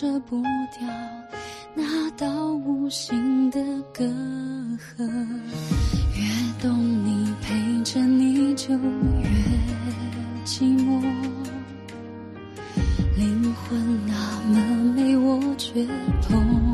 舍不掉那道无形的隔阂。越懂你陪着你就越寂寞。灵魂那么美我却痛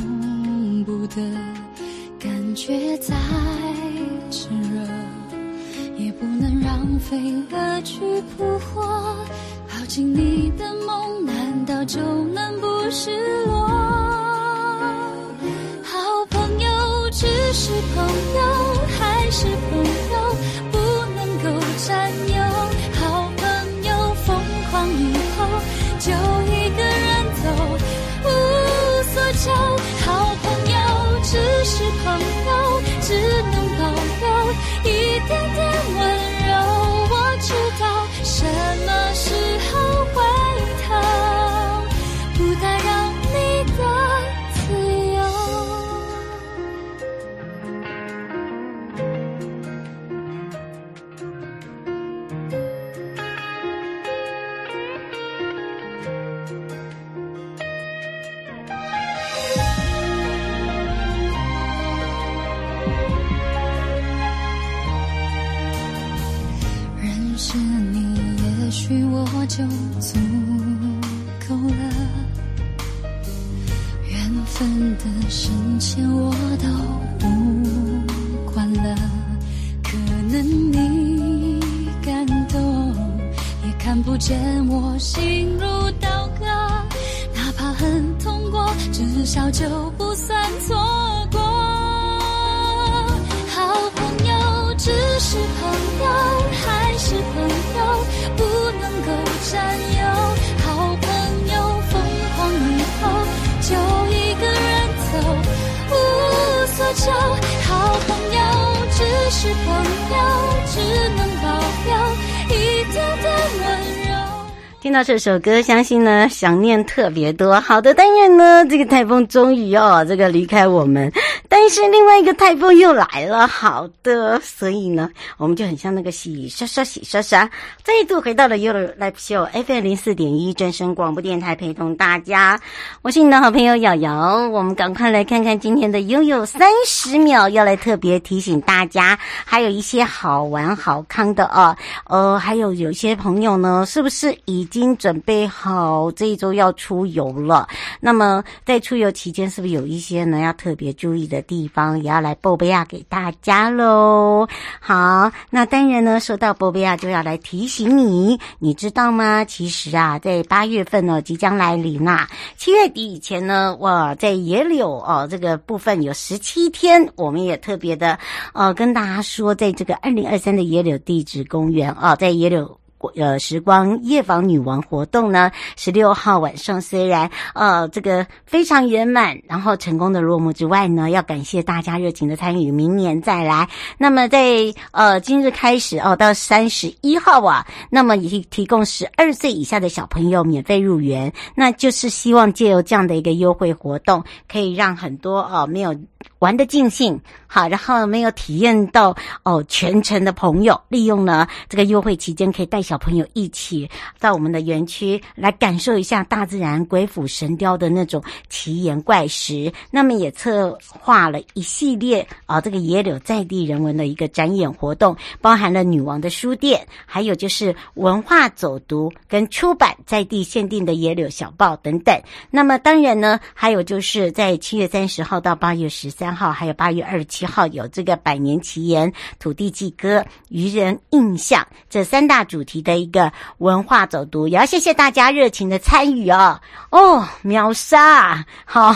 听到这首歌，相信呢想念特别多。好的，但愿呢这个台风终于哦这个离开我们。但是另外一个台风又来了，好的，所以呢，我们就很像那个洗刷刷、洗刷刷，再度回到了 YOYO Live Show FM 零四点一正声广播电台，陪同大家。我是你的好朋友瑶瑶，我们赶快来看看今天的悠悠三十秒，要来特别提醒大家，还有一些好玩好康的哦。呃，还有有些朋友呢，是不是已经准备好这一周要出游了？那么在出游期间，是不是有一些呢要特别注意的地方，也要来报备啊给大家喽？好，那当然呢，说到波比亚，就要来提醒你，你知道吗？其实啊，在八月份呢即将来临呐，七月底以前呢，哇，在野柳哦这个部分有十七天，我们也特别的呃跟大家说，在这个二零二三的野柳地质公园啊，在野柳。呃，时光夜访女王活动呢，十六号晚上虽然呃这个非常圆满，然后成功的落幕之外呢，要感谢大家热情的参与，明年再来。那么在呃今日开始哦，到三十一号啊，那么已提供十二岁以下的小朋友免费入园，那就是希望借由这样的一个优惠活动，可以让很多哦没有。玩得尽兴，好，然后没有体验到哦全程的朋友，利用了这个优惠期间，可以带小小朋友一起到我们的园区来感受一下大自然鬼斧神雕的那种奇岩怪石。那么也策划了一系列啊、这个野柳在地人文的一个展演活动，包含了女王的书店，还有就是文化走读跟出版在地限定的野柳小报等等。那么当然呢，还有就是在七月三十号到八月十三号还有八月二十七号有这个百年奇岩、土地祭歌、渔人印象这三大主题的一个文化走读，也要谢谢大家热情的参与哦。哦，秒杀！好，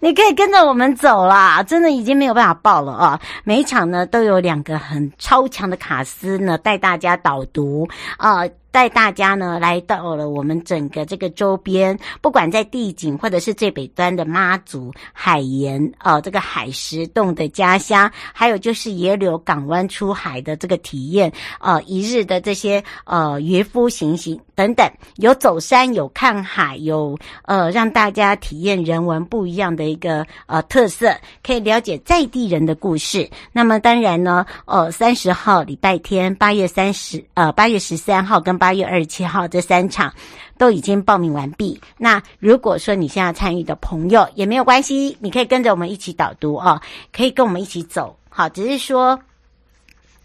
你可以跟着我们走啦，真的已经没有办法报了啊！每一场呢都有两个很超强的卡司呢带大家导读啊。带大家呢来到了我们整个这个周边，不管在地景或者是最北端的妈祖海盐呃，这个海蚀洞的家乡，还有就是野柳港湾出海的这个体验，呃，一日的这些呃渔夫行行等等，有走山，有看海，有呃让大家体验人文不一样的一个呃特色，可以了解在地人的故事。那么当然呢，呃，三十号礼拜天，八月三十呃八月十三号跟八月二十七号这三场都已经报名完毕。那如果说你现在参与的朋友也没有关系，你可以跟着我们一起导读哦，可以跟我们一起走。好，只是说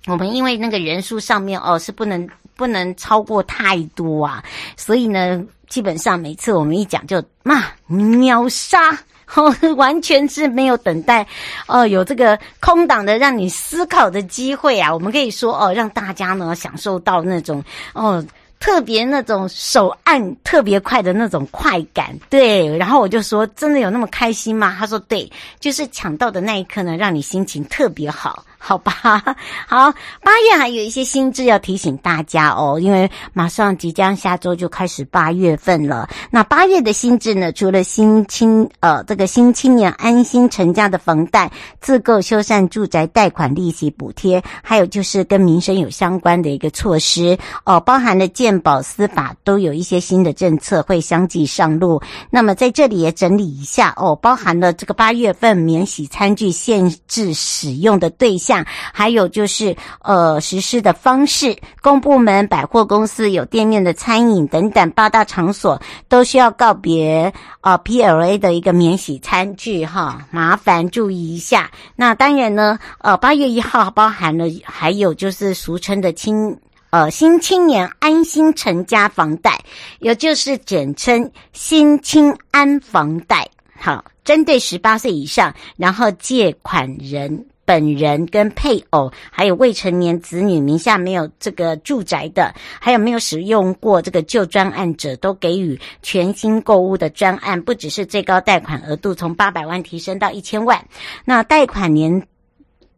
我们因为那个人数上面哦是不能不能超过太多啊，所以呢，基本上每次我们一讲就嘛秒杀。哦，完全是没有等待，哦，有这个空档的让你思考的机会啊！我们可以说哦，让大家呢享受到那种哦特别那种手按特别快的那种快感，对。然后我就说，真的有那么开心吗？他说对，就是抢到的那一刻呢，让你心情特别好。好吧，好，八月还有一些新制要提醒大家哦，因为马上即将下周就开始八月份了。那八月的新制呢，除了新青呃这个新青年安心成家的房贷、自购修缮住宅贷款利息补贴，还有就是跟民生有相关的一个措施哦，包含了健保、司法都有一些新的政策会相继上路。那么在这里也整理一下哦，包含了这个八月份免洗餐具限制使用的对象。还有就是，呃，实施的方式，公部门、百货公司、有店面的餐饮等等八大场所都需要告别呃 PLA 的一个免洗餐具哈，麻烦注意一下。那当然呢，呃，八月一号包含了还有就是俗称的青呃新青年安心成家房贷，也就是简称新青安房贷。好，针对十八岁以上，然后借款人。本人跟配偶，还有未成年子女名下没有这个住宅的，还有没有使用过这个旧专案者，都给予全新购物的专案，不只是最高贷款额度从八百万提升到一千万，那贷款年。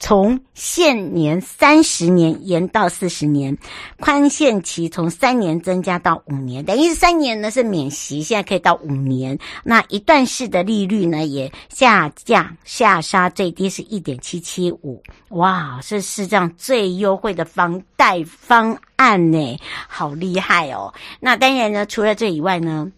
从现年三十年延到四十年，宽限期从三年增加到五年，等于三年呢是免息，现在可以到五年。那一段式的利率呢也下降下杀，最低是一点七七五，哇，这是世上最优惠的房贷方案呢，好厉害哦。那当然呢，除了这以外呢。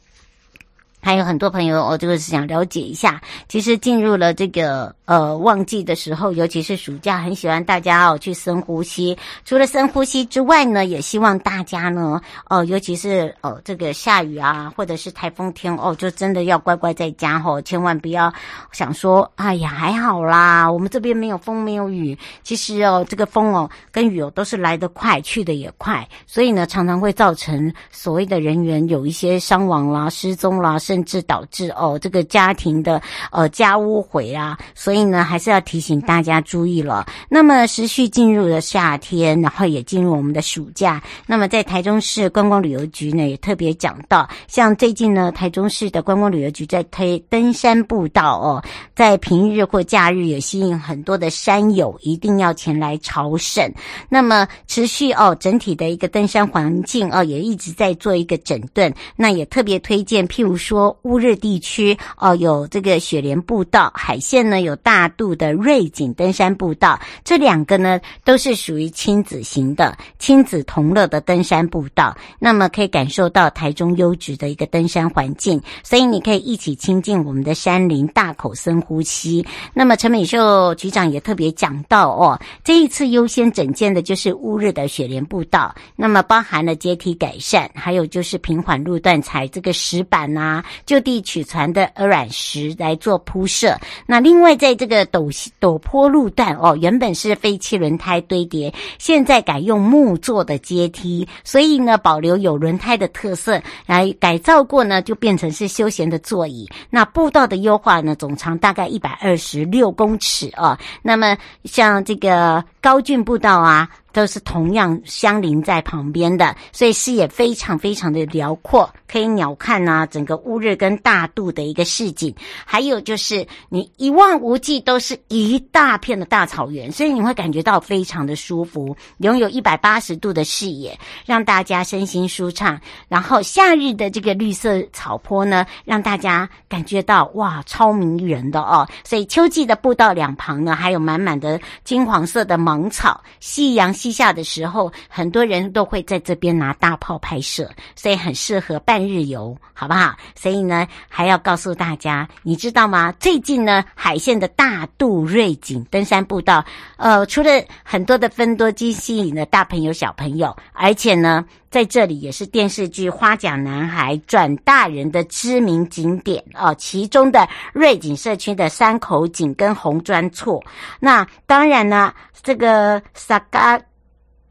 还有很多朋友哦，这个是想了解一下。其实进入了这个呃旺季的时候，尤其是暑假，很喜欢大家哦去深呼吸。除了深呼吸之外呢，也希望大家呢，哦，尤其是哦这个下雨啊，或者是台风天哦，就真的要乖乖在家哦，千万不要想说，哎呀还好啦，我们这边没有风没有雨。其实哦，这个风哦跟雨哦都是来得快，去得也快，所以呢常常会造成所谓的人员有一些伤亡啦、失踪啦，甚甚至导致哦这个家庭的呃家屋毁啊，所以呢还是要提醒大家注意了。那么持续进入了夏天，然后也进入我们的暑假。那么在台中市观光旅游局呢也特别讲到，像最近呢台中市的观光旅游局在推登山步道哦，在平日或假日也吸引很多的山友一定要前来朝圣。那么持续哦整体的一个登山环境哦也一直在做一个整顿，那也特别推荐，譬如说乌日地区哦有这个雪莲步道，海线呢有大肚的瑞景登山步道，这两个呢都是属于亲子型的、亲子同乐的登山步道，那么可以感受到台中优质的一个登山环境，所以你可以一起亲近我们的山林，大口深呼吸。那么陈美秀局长也特别讲到哦，这一次优先整建的就是乌日的雪莲步道，那么包含了阶梯改善，还有就是平缓路段踩这个石板啊，就地取材的鹅卵石来做铺设。那另外在这个陡陡坡路段哦，原本是废弃轮胎堆叠，现在改用木做的阶梯，所以呢保留有轮胎的特色，来改造过呢就变成是休闲的座椅。那步道的优化呢，总长大概一百二十六公尺哦。那么像这个高峻步道啊。都是同样相邻在旁边的，所以视野非常非常的辽阔，可以鸟瞰啊整个乌日跟大肚的一个市景。还有就是你一望无际都是一大片的大草原，所以你会感觉到非常的舒服，拥有一百八十度的视野，让大家身心舒畅。然后夏日的这个绿色草坡呢，让大家感觉到哇超迷人的哦。所以秋季的步道两旁呢，还有满满的金黄色的芒草，夕阳西。地下的时候，很多人都会在这边拿大炮拍摄，所以很适合半日游，好不好？所以呢，还要告诉大家，你知道吗？最近呢，海线的大肚瑞景登山步道，呃，除了很多的分多机吸引了大朋友小朋友，而且呢，在这里也是电视剧《花甲男孩》转大人的知名景点哦，其中的瑞景社区的山口景跟红砖厝，那当然呢，这个萨嘎。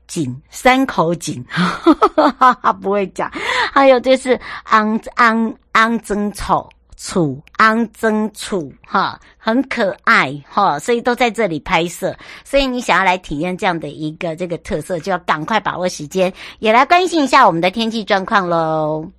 井三口井，哈哈哈，不会讲。还有就是安安安曾草楚安曾楚哈，很可爱哈，所以都在这里拍摄。所以你想要来体验这样的一个这个特色，就要赶快把握时间，也来关心一下我们的天气状况喽。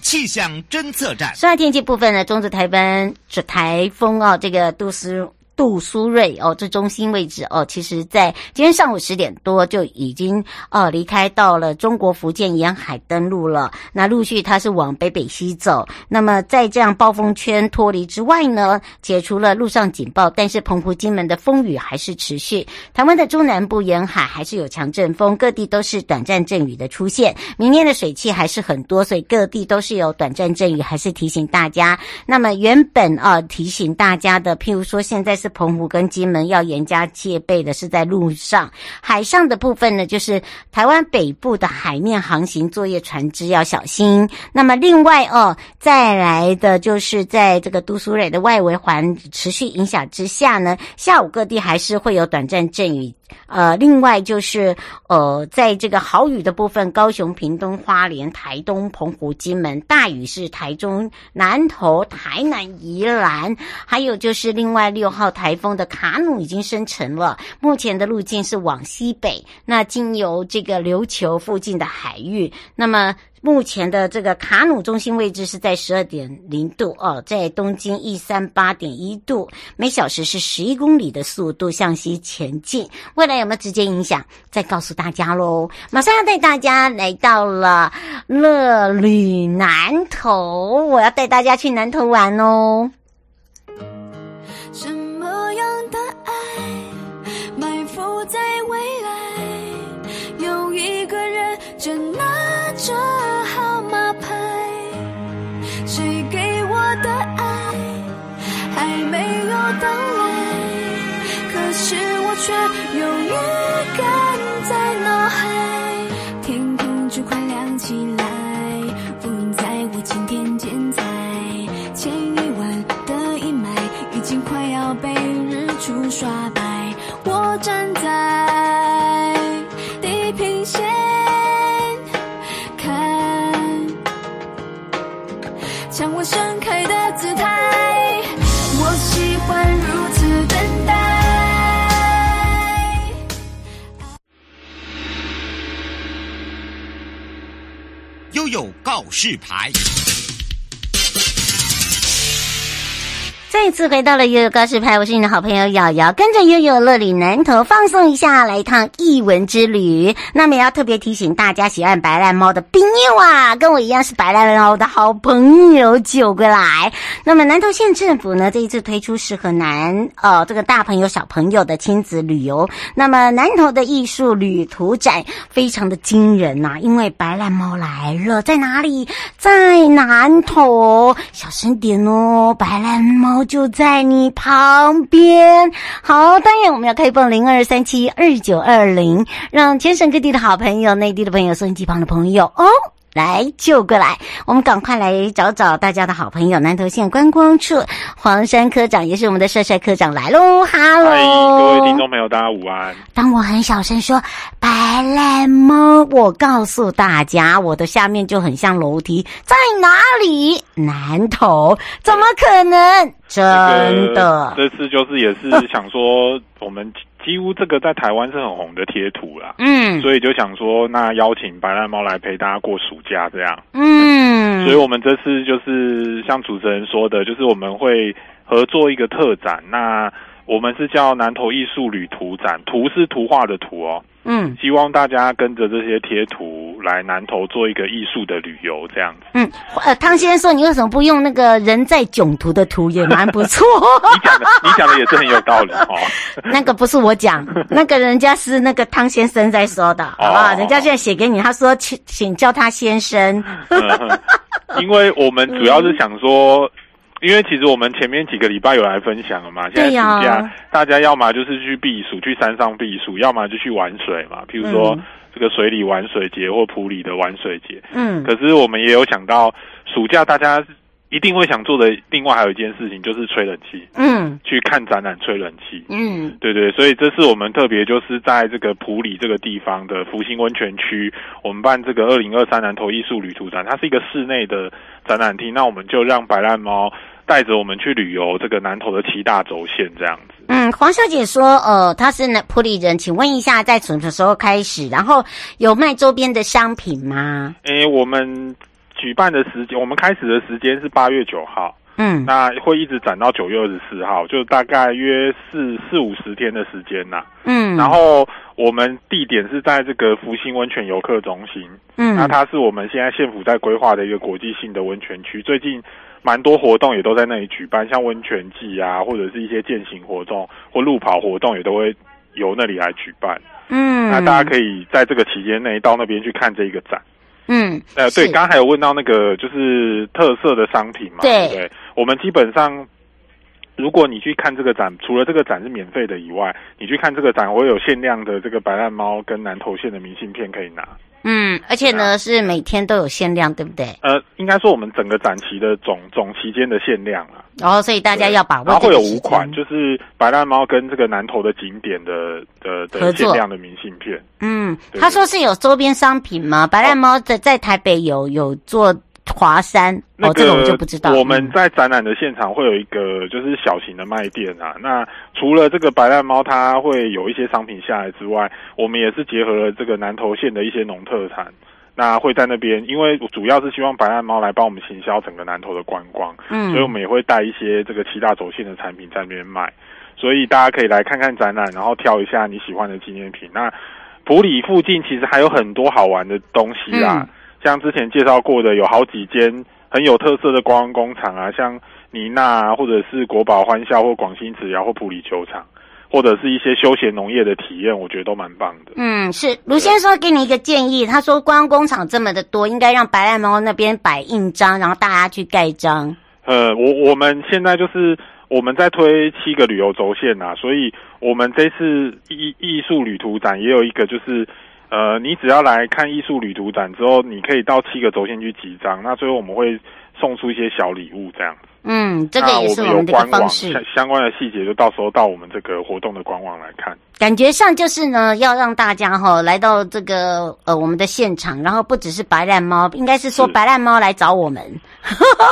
气象侦测站，说到天气部分呢，中子台湾这台风哦，这个杜斯。杜苏芮哦，这中心位置哦，其实在今天上午十点多就已经呃离开到了中国福建沿海登陆了。那陆续它是往北北西走。那么在这样暴风圈脱离之外呢，解除了陆上警报，但是澎湖、金门的风雨还是持续。台湾的中南部沿海还是有强阵风，各地都是短暂阵雨的出现。明天的水汽还是很多，所以各地都是有短暂阵雨，还是提醒大家。那么原本啊、呃、提醒大家的，譬如说现在是。澎湖跟金门要严加戒备的是在路上，海上的部分呢，就是台湾北部的海面航行作业船只要小心。那么另外哦，再来的就是在这个杜苏芮的外围环持续影响之下呢，下午各地还是会有短暂阵雨。呃，另外就是呃，在这个豪雨的部分，高雄、屏东、花莲、台东、澎湖、金门；大雨是台中、南投、台南、宜兰。还有就是另外六号台风的卡努已经生成了，目前的路径是往西北，那经由这个琉球附近的海域，那么。目前的这个卡努中心位置是在十二点零度哦，在东经一三八点一度，每小时是十一公里的速度向西前进。未来有没有直接影响？再告诉大家喽。马上要带大家来到了乐旅南投，我要带大家去南投玩哦。到了。有告示牌。再次回到了悠悠告示牌，我是你的好朋友瑶瑶，跟着悠悠乐里南头放松一下，来一趟艺文之旅。那么也要特别提醒大家，喜爱白兰猫的朋友啊，跟我一样是白兰猫的好朋友，就过来。那么南投县政府呢，这一次推出适合南呃这个大朋友小朋友的亲子旅游。那么南头的艺术旅途展非常的惊人呐、因为白兰猫来了，在哪里？在南投，小声点哦，白兰猫。就在你旁边。好，当然我们要开放零二三七二九二零，让全省各地的好朋友、内地的朋友、收音机旁的朋友哦。来救过来，我们赶快来找找大家的好朋友，南投县观光处黄山科长，也是我们的帅帅科长来喽，哈喽，各位听众朋友，大家午安。当我很小声说白兰猫，我告诉大家，我的下面就很像楼梯，在哪里？南投？怎么可能？真的，这次就是也是想说我们。几乎这个在台湾是很红的贴图啦，嗯，所以就想说，那邀请白兰猫来陪大家过暑假这样，嗯，所以我们这次就是像主持人说的，就是我们会合作一个特展，那我们是叫南投艺术旅图展，图是图画的图哦。嗯，希望大家跟着这些贴图来南投做一个艺术的旅游，这样子。嗯，呃，汤先生说，你为什么不用那个人在囧途的图也蛮不错？你讲的，你讲的也是很有道理哦。那个不是我讲，那个人家是那个汤先生在说的，好不好？人家现在写给你，他说请请叫他先生。嗯，因为我们主要是想说。因为其实我们前面几个礼拜有来分享了嘛，现在暑假大家要么就是去避暑，去山上避暑，要么就去玩水嘛，譬如说这个水里玩水节或普里的玩水节。嗯，可是我们也有想到暑假大家一定会想做的，另外还有一件事情就是吹冷气。嗯，去看展览吹冷气。嗯，对对，所以这是我们特别就是在这个普里这个地方的福星温泉区，我们办这个二零二三南投艺术旅途展，它是一个室内的展览厅，那我们就让白兰猫带着我们去旅游这个南投的七大轴线这样子。嗯，黄小姐说，呃，她是那埔里人，请问一下，在什么时候开始？然后有卖周边的商品吗？诶，我们举办的时间，我们开始的时间是八月九号。嗯，那会一直展到九月二十四号，就大概约四四五十天的时间呐。嗯，然后我们地点是在这个福星温泉游客中心。嗯，那它是我们现在县府在规划的一个国际性的温泉区，最近蛮多活动也都在那里举办，像温泉季啊，或者是一些健行活动或路跑活动也都会由那里来举办。嗯，那大家可以在这个期间内到那边去看这一个展。嗯，呃，对，刚刚还有问到那个就是特色的商品嘛，对，对？我们基本上，如果你去看这个展，除了这个展是免费的以外，你去看这个展，我有限量的这个白烂猫跟南投县的明信片可以拿。嗯，而且呢是每天都有限量，对不对？呃，应该说我们整个展期的总总期间的限量啊。然后，哦，所以大家要把握。然后会有五款，就是白兰猫跟这个南投的景点的的的限量的明信片。嗯，他说是有周边商品吗？白兰猫在在台北有有做。华山，那个、哦，这个我就不知道。我们在展览的现场会有一个就是小型的卖店啊。那除了这个白兰猫，它会有一些商品下来之外，我们也是结合了这个南投县的一些农特产。那会在那边，因为主要是希望白兰猫来帮我们行销整个南投的观光，嗯，所以我们也会带一些这个七大轴线的产品在那边卖。所以大家可以来看看展览，然后挑一下你喜欢的纪念品。那埔里附近其实还有很多好玩的东西啊。嗯像之前介绍过的，有好几间很有特色的观光工厂啊，像妮娜啊，或者是国宝欢笑或广兴纸窑或普里球场，或者是一些休闲农业的体验，我觉得都蛮棒的。嗯，是卢先生给你一个建议，他说观光工厂这么的多，应该让白兰猫那边摆印章，然后大家去盖章。呃，我我们现在就是我们在推七个旅游轴线啊，所以我们这次艺艺术旅途展也有一个就是。呃，你只要来看艺术旅途展之后，你可以到七个轴线去集章。那最后我们会送出一些小礼物，这样。嗯，这个也是我们的方式。相相关的细节就到时候到我们这个活动的官网来看。感觉上就是呢，要让大家哈来到这个呃我们的现场，然后不只是白烂猫，应该是说白烂猫来找我们。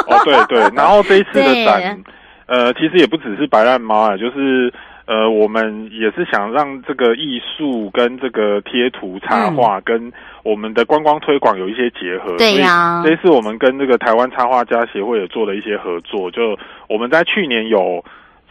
哦，对对。然后这一次的展，呃，其实也不只是白烂猫啊，就是。呃，我们也是想让这个艺术跟这个贴图插画跟我们的观光推广有一些结合。对呀，这次我们跟这个台湾插画家协会也做了一些合作。就我们在去年有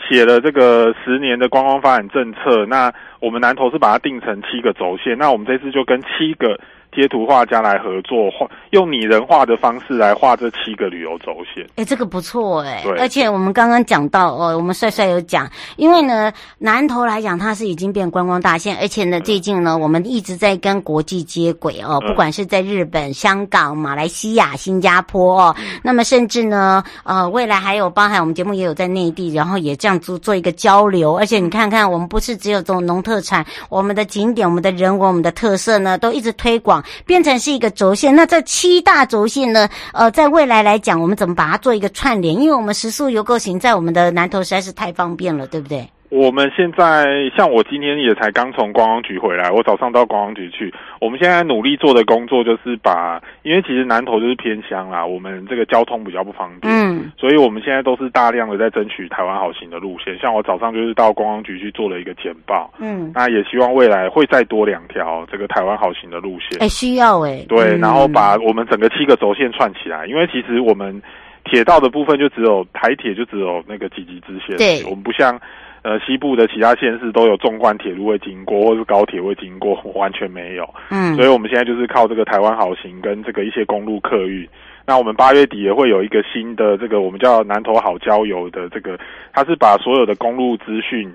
写了这个十年的观光发展政策，那我们南投是把它定成七个轴线，那我们这次就跟七个。贴图画家来合作画，用拟人化的方式来画这七个旅游轴线。哎、欸，这个不错哎、欸。对。而且我们刚刚讲到哦，我们帅帅有讲，因为呢，南投来讲它是已经变观光大县，而且呢，最近呢，嗯、我们一直在跟国际接轨哦，不管是在日本、香港、马来西亚、新加坡哦，嗯、那么甚至呢，呃，未来还有包含我们节目也有在内地，然后也这样做做一个交流。而且你看看，我们不是只有这种农特产，我们的景点、我们的人文、我们的特色呢，都一直推广。变成是一个轴线，那这七大轴线呢？呃，在未来来讲，我们怎么把它做一个串联？因为我们时速游购行在我们的南投实在是太方便了，对不对？我们现在像我今天也才刚从观光局回来，我早上到观光局去。我们现在努力做的工作就是把，因为其实南投就是偏乡啦，我们这个交通比较不方便，嗯，所以我们现在都是大量的在争取台湾好行的路线。像我早上就是到观光局去做了一个简报，嗯，那也希望未来会再多两条这个台湾好行的路线。哎、欸，需要哎、欸，对，然后把我们整个七个轴线串起来，因为其实我们铁道的部分就只有台铁，就只有那个几级支线，对，我们不像。呃，西部的其他县市都有纵贯铁路会经过，或是高铁会经过，完全没有。嗯，所以我们现在就是靠这个台湾好行跟这个一些公路客运。那我们八月底也会有一个新的这个我们叫南投好郊游的这个，它是把所有的公路资讯。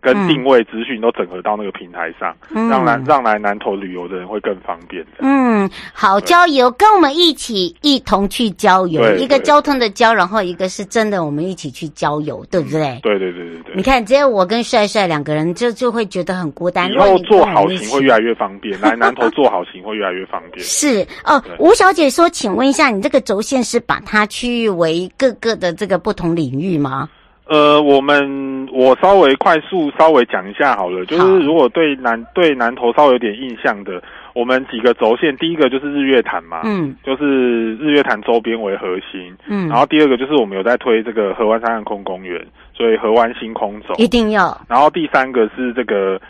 跟定位资讯都整合到那个平台上，嗯、让来让来南投旅游的人会更方便。嗯，好郊游，跟我们一起一同去郊游，一个交通的郊，然后一个是真的，我们一起去郊游，对不对？对对对对对。你看，只有我跟帅帅两个人，就就会觉得很孤单。以后做好行会越来越方便，来 南投做好行会越来越方便。是哦，吴小姐说，请问一下，你这个轴线是把它区域为各个的这个不同领域吗？呃，我们我稍微快速稍微讲一下好了，就是如果对南对南投稍微有点印象的，我们几个轴线，第一个就是日月潭嘛，嗯，就是日月潭周边为核心，嗯，然后第二个就是我们有在推这个河湾山岸空公园，所以河湾星空走，一定要，然后第三个是这个。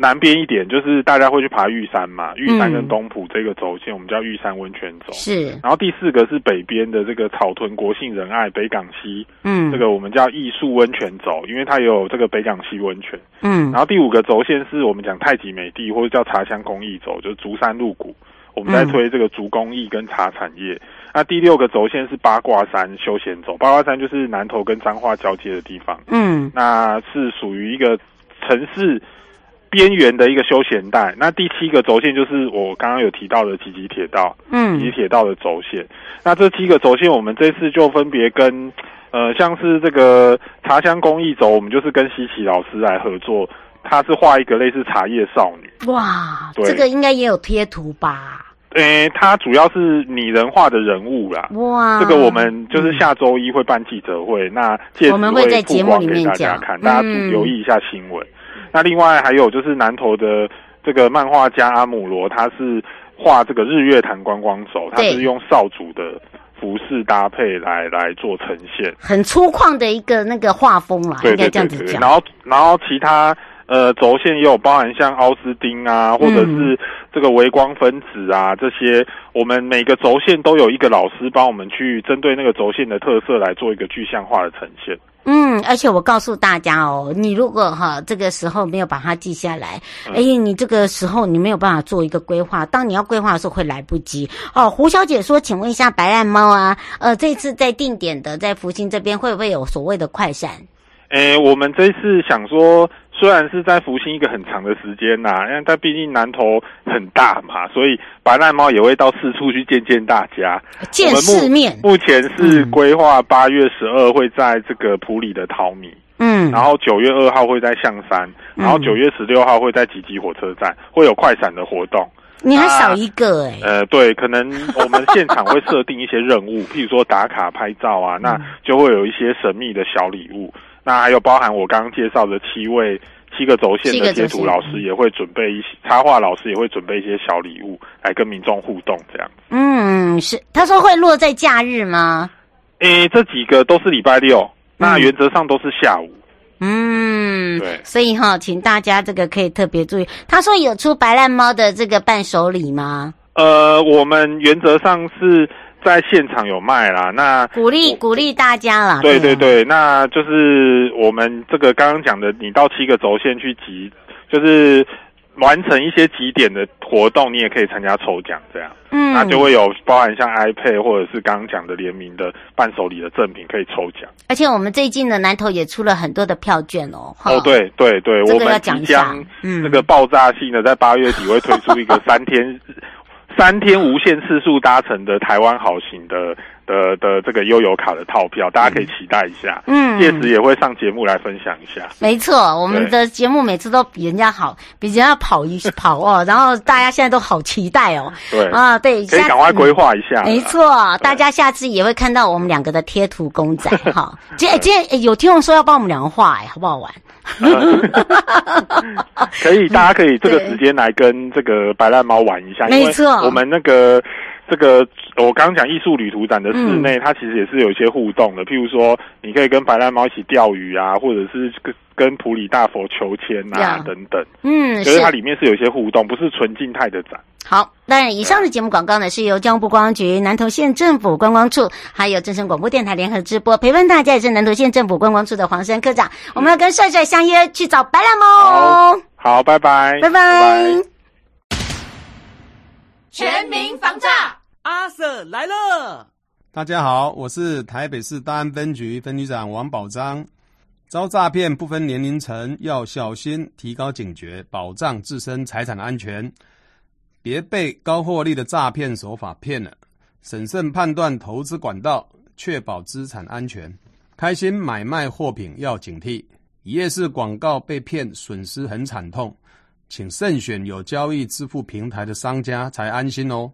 南边一点就是大家会去爬玉山嘛，玉山跟东埔这个轴线，我们叫玉山温泉轴。是，然后第四个是北边的这个草屯国姓仁爱北港溪，嗯，这个我们叫艺术温泉轴，因为它也有这个北港溪温泉。嗯，然后第五个轴线是我们讲太极美地或者叫茶香工艺轴，就是竹山鹿谷，我们在推这个竹工艺跟茶产业。嗯、那第六个轴线是八卦山休闲轴，八卦山就是南投跟彰化交接的地方。嗯，那是属于一个城市。边缘的一个休闲带，那第七个轴线就是我刚刚有提到的吉吉铁道，嗯，吉吉铁道的轴线。那这七个轴线，我们这次就分别跟，呃，像是这个茶香工艺轴，我们就是跟西奇老师来合作，他是画一个类似茶叶少女。哇，这个应该也有贴图吧？诶、欸，他主要是拟人化的人物啦。哇，这个我们就是下周一会办记者会，嗯、那我们会在节目里面给大家看，大家留意一下新闻。嗯那另外还有就是南投的这个漫画家阿姆罗，他是画这个日月潭观光轴，他是用少主的服饰搭配来来做呈现，很粗犷的一个那个画风啦，应该这样子讲。然后然后其他呃轴线也有包含像奥斯汀啊，或者是这个微光分子啊这些，我们每个轴线都有一个老师帮我们去针对那个轴线的特色来做一个具象化的呈现。嗯，而且我告诉大家哦，你如果哈这个时候没有把它记下来，哎、嗯，你这个时候你没有办法做一个规划，当你要规划的时候会来不及。哦，胡小姐说，请问一下白案猫啊，呃，这次在定点的在福星这边会不会有所谓的快闪？诶，我们这次想说虽然是在福星一个很长的时间呐、啊，因为它毕竟南投很大嘛，所以白赖猫也会到四处去见见大家，见世面。目，前是规划八月十二会在这个普里的淘米，嗯，然后九月二号会在象山，然后九月十六号会在集集火车站，会有快闪的活动。你还少一个哎、欸，呃，对，可能我们现场会设定一些任务，譬如说打卡拍照啊，那就会有一些神秘的小礼物。那还有包含我刚刚介绍的七位七个轴线的贴图老师，也会准备一些插画老师也会准备一些小礼物来跟民众互动，这样。嗯，是，他说会落在假日吗？诶，这几个都是礼拜六，那原则上都是下午。嗯，对，所以哈，请大家这个可以特别注意。他说有出白烂猫的这个伴手礼吗？呃，我们原则上是在现场有卖啦。那鼓励鼓励大家啦。对对对，那就是我们这个刚刚讲的，你到七个轴线去集，就是。完成一些集点的活动，你也可以参加抽奖，这样，嗯，那就会有包含像 iPad 或者是刚刚讲的联名的伴手礼的赠品可以抽奖。而且我们最近的南投也出了很多的票券哦。哦，对对对，这个、我们即将那个爆炸性的在八月底会推出一个 三天三天无限次数搭乘的台湾好行的。的的这个悠游卡的套票，大家可以期待一下。嗯，届时也会上节目来分享一下。没错，我们的节目每次都比人家好，比人家跑一跑哦。然后大家现在都好期待哦。对啊，对，可以赶快规划一下。没错，大家下次也会看到我们两个的贴图公仔 哈。今天今天有听众说要帮我们两个画，哎，好不好玩？可以，大家可以这个时间来跟这个白烂猫玩一下。没错，我们那个。这个我刚刚讲艺术旅途展的室内，嗯、它其实也是有一些互动的。譬如说，你可以跟白兰猫一起钓鱼啊，或者是跟跟普里大佛求签啊等等。嗯，可是它里面是有一些互动，不是纯静态的展。好，那以上的节目广告呢，是由交通部观光局、南投县政府观光处，还有正声广播电台联合直播。陪伴大家也是南投县政府观光处的黄山科长。我们要跟帅帅相约去找白兰猫。好，好，拜拜，拜拜。拜拜全民防诈。阿 Sir 来了！大家好，我是台北市大安分局分局长王宝章。遭诈骗不分年龄层，要小心，提高警觉，保障自身财产安全，别被高获利的诈骗手法骗了。审慎判断投资管道，确保资产安全。开心买卖货品要警惕，一夜市广告被骗，损失很惨痛。请慎选有交易支付平台的商家，才安心哦。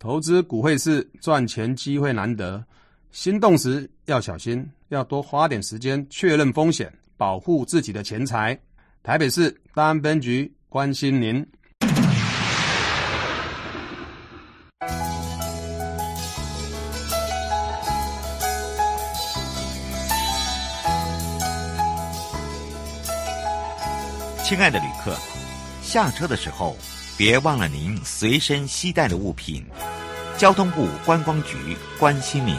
投资股汇市赚钱机会难得，心动时要小心，要多花点时间确认风险，保护自己的钱财。台北市大安分局关心您。亲爱的旅客，下车的时候。别忘了您随身携带的物品。交通部观光局关心您。